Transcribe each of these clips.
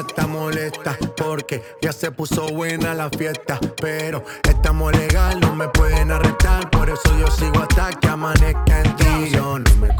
está molesta porque ya se puso buena la fiesta. Pero estamos legal, no me pueden arrestar. Por eso yo sigo hasta que amanezca en ti. Yo no me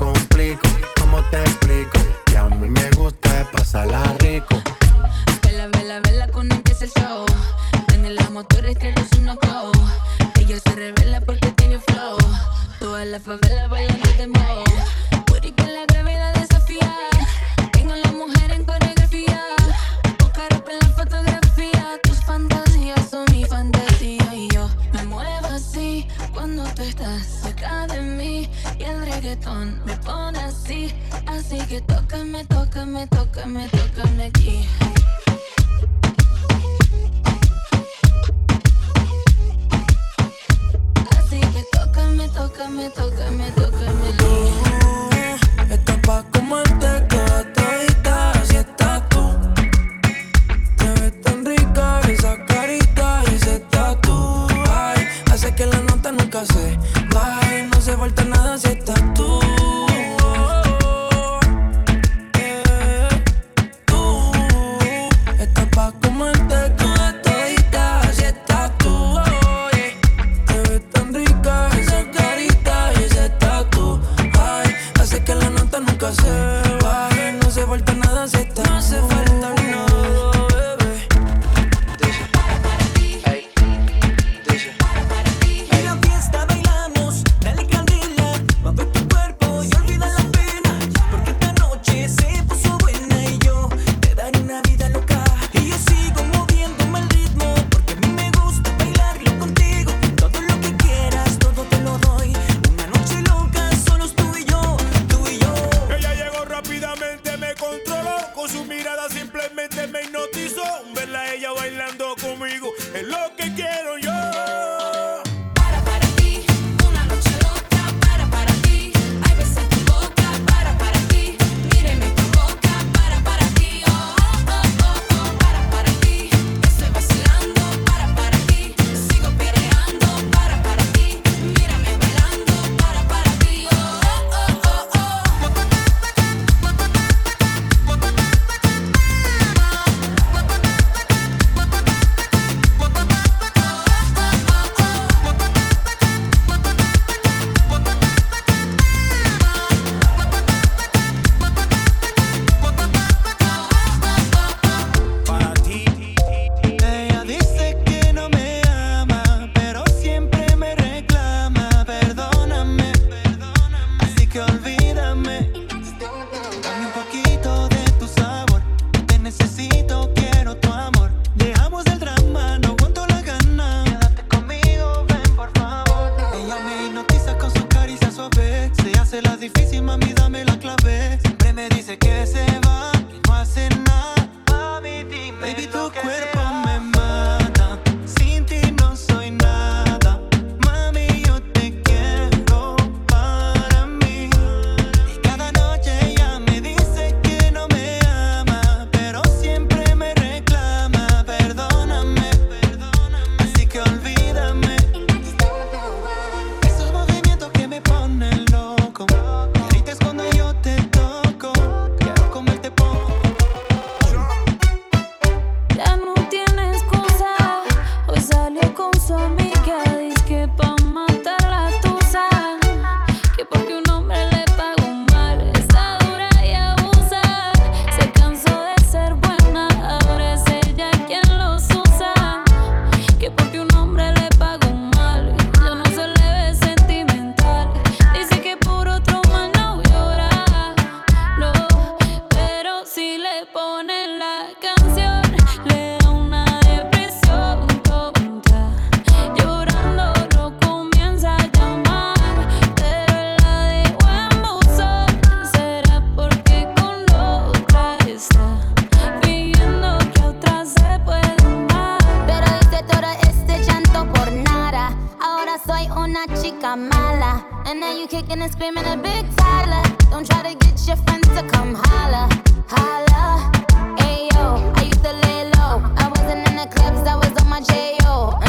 reggaetón me pone así. Así que tócame, tócame, tócame, tócame aquí. tócame, tócame, tócame. Tú estás pa' comerte todita si estás tú. Te ves tan rica esa carita y ese tatu. Ay, hace que la nota nunca se baje. No se falta nada si my mala. And now you kicking and screaming a big toddler. Don't try to get your friends to come holla, holla. Ayo, I used to lay low. I wasn't in the clubs, I was on my J.O.